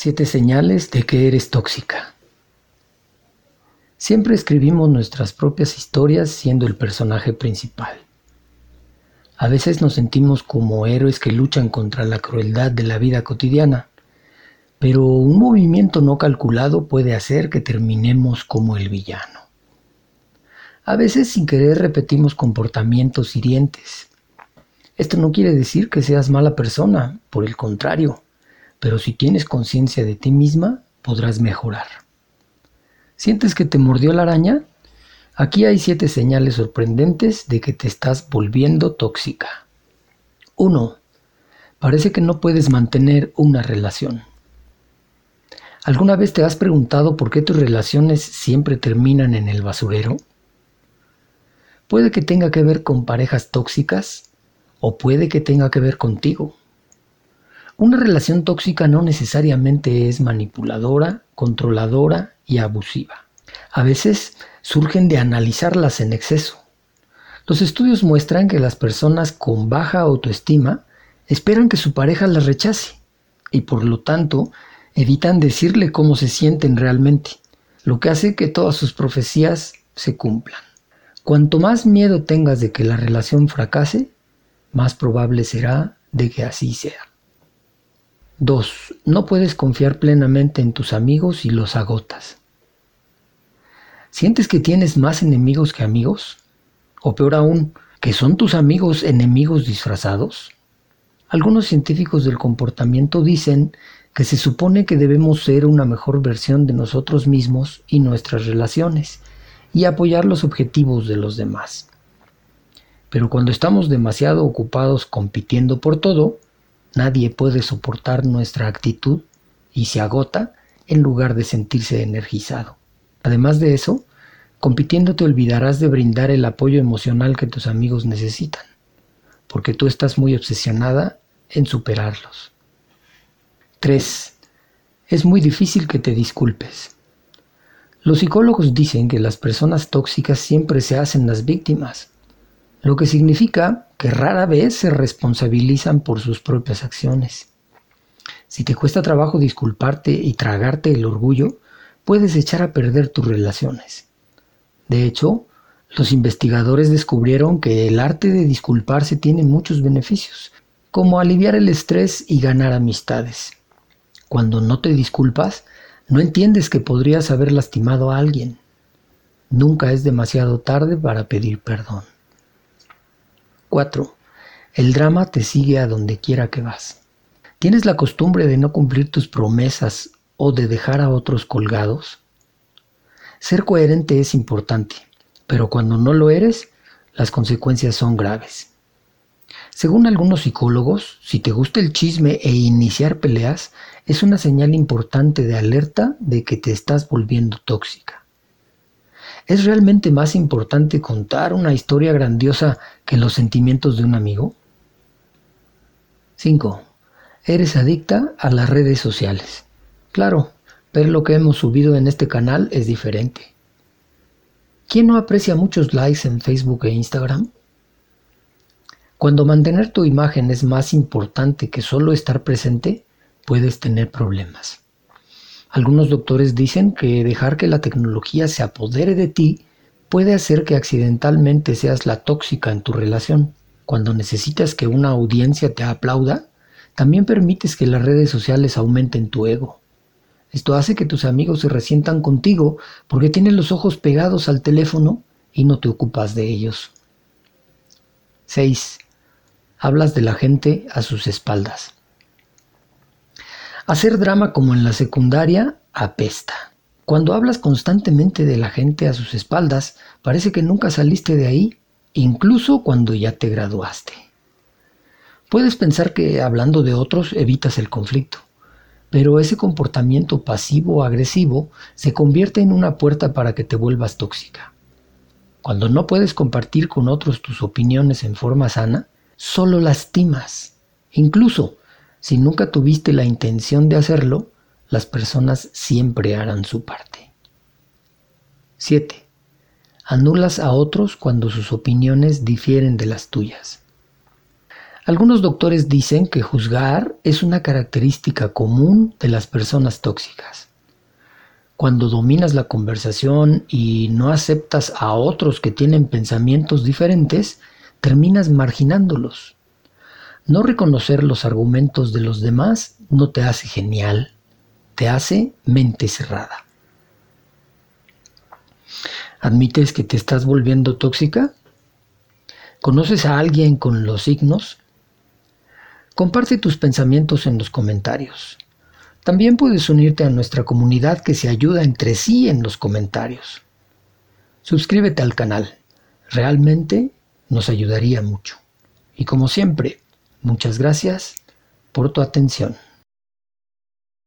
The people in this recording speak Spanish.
Siete señales de que eres tóxica. Siempre escribimos nuestras propias historias siendo el personaje principal. A veces nos sentimos como héroes que luchan contra la crueldad de la vida cotidiana, pero un movimiento no calculado puede hacer que terminemos como el villano. A veces sin querer repetimos comportamientos hirientes. Esto no quiere decir que seas mala persona, por el contrario, pero si tienes conciencia de ti misma, podrás mejorar. ¿Sientes que te mordió la araña? Aquí hay siete señales sorprendentes de que te estás volviendo tóxica. 1. Parece que no puedes mantener una relación. ¿Alguna vez te has preguntado por qué tus relaciones siempre terminan en el basurero? Puede que tenga que ver con parejas tóxicas o puede que tenga que ver contigo. Una relación tóxica no necesariamente es manipuladora, controladora y abusiva. A veces surgen de analizarlas en exceso. Los estudios muestran que las personas con baja autoestima esperan que su pareja las rechace y por lo tanto evitan decirle cómo se sienten realmente, lo que hace que todas sus profecías se cumplan. Cuanto más miedo tengas de que la relación fracase, más probable será de que así sea. 2. No puedes confiar plenamente en tus amigos y los agotas. ¿Sientes que tienes más enemigos que amigos? O peor aún, que son tus amigos enemigos disfrazados? Algunos científicos del comportamiento dicen que se supone que debemos ser una mejor versión de nosotros mismos y nuestras relaciones y apoyar los objetivos de los demás. Pero cuando estamos demasiado ocupados compitiendo por todo, Nadie puede soportar nuestra actitud y se agota en lugar de sentirse energizado. Además de eso, compitiendo te olvidarás de brindar el apoyo emocional que tus amigos necesitan, porque tú estás muy obsesionada en superarlos. 3. Es muy difícil que te disculpes. Los psicólogos dicen que las personas tóxicas siempre se hacen las víctimas lo que significa que rara vez se responsabilizan por sus propias acciones. Si te cuesta trabajo disculparte y tragarte el orgullo, puedes echar a perder tus relaciones. De hecho, los investigadores descubrieron que el arte de disculparse tiene muchos beneficios, como aliviar el estrés y ganar amistades. Cuando no te disculpas, no entiendes que podrías haber lastimado a alguien. Nunca es demasiado tarde para pedir perdón. 4. El drama te sigue a donde quiera que vas. ¿Tienes la costumbre de no cumplir tus promesas o de dejar a otros colgados? Ser coherente es importante, pero cuando no lo eres, las consecuencias son graves. Según algunos psicólogos, si te gusta el chisme e iniciar peleas, es una señal importante de alerta de que te estás volviendo tóxica. ¿Es realmente más importante contar una historia grandiosa que los sentimientos de un amigo? 5. Eres adicta a las redes sociales. Claro, pero lo que hemos subido en este canal es diferente. ¿Quién no aprecia muchos likes en Facebook e Instagram? Cuando mantener tu imagen es más importante que solo estar presente, puedes tener problemas. Algunos doctores dicen que dejar que la tecnología se apodere de ti puede hacer que accidentalmente seas la tóxica en tu relación. Cuando necesitas que una audiencia te aplauda, también permites que las redes sociales aumenten tu ego. Esto hace que tus amigos se resientan contigo porque tienen los ojos pegados al teléfono y no te ocupas de ellos. 6. Hablas de la gente a sus espaldas. Hacer drama como en la secundaria apesta. Cuando hablas constantemente de la gente a sus espaldas, parece que nunca saliste de ahí, incluso cuando ya te graduaste. Puedes pensar que hablando de otros evitas el conflicto, pero ese comportamiento pasivo-agresivo se convierte en una puerta para que te vuelvas tóxica. Cuando no puedes compartir con otros tus opiniones en forma sana, solo lastimas. Incluso si nunca tuviste la intención de hacerlo, las personas siempre harán su parte. 7. Anulas a otros cuando sus opiniones difieren de las tuyas. Algunos doctores dicen que juzgar es una característica común de las personas tóxicas. Cuando dominas la conversación y no aceptas a otros que tienen pensamientos diferentes, terminas marginándolos. No reconocer los argumentos de los demás no te hace genial, te hace mente cerrada. ¿Admites que te estás volviendo tóxica? ¿Conoces a alguien con los signos? Comparte tus pensamientos en los comentarios. También puedes unirte a nuestra comunidad que se ayuda entre sí en los comentarios. Suscríbete al canal. Realmente nos ayudaría mucho. Y como siempre, muchas gracias por tu atención.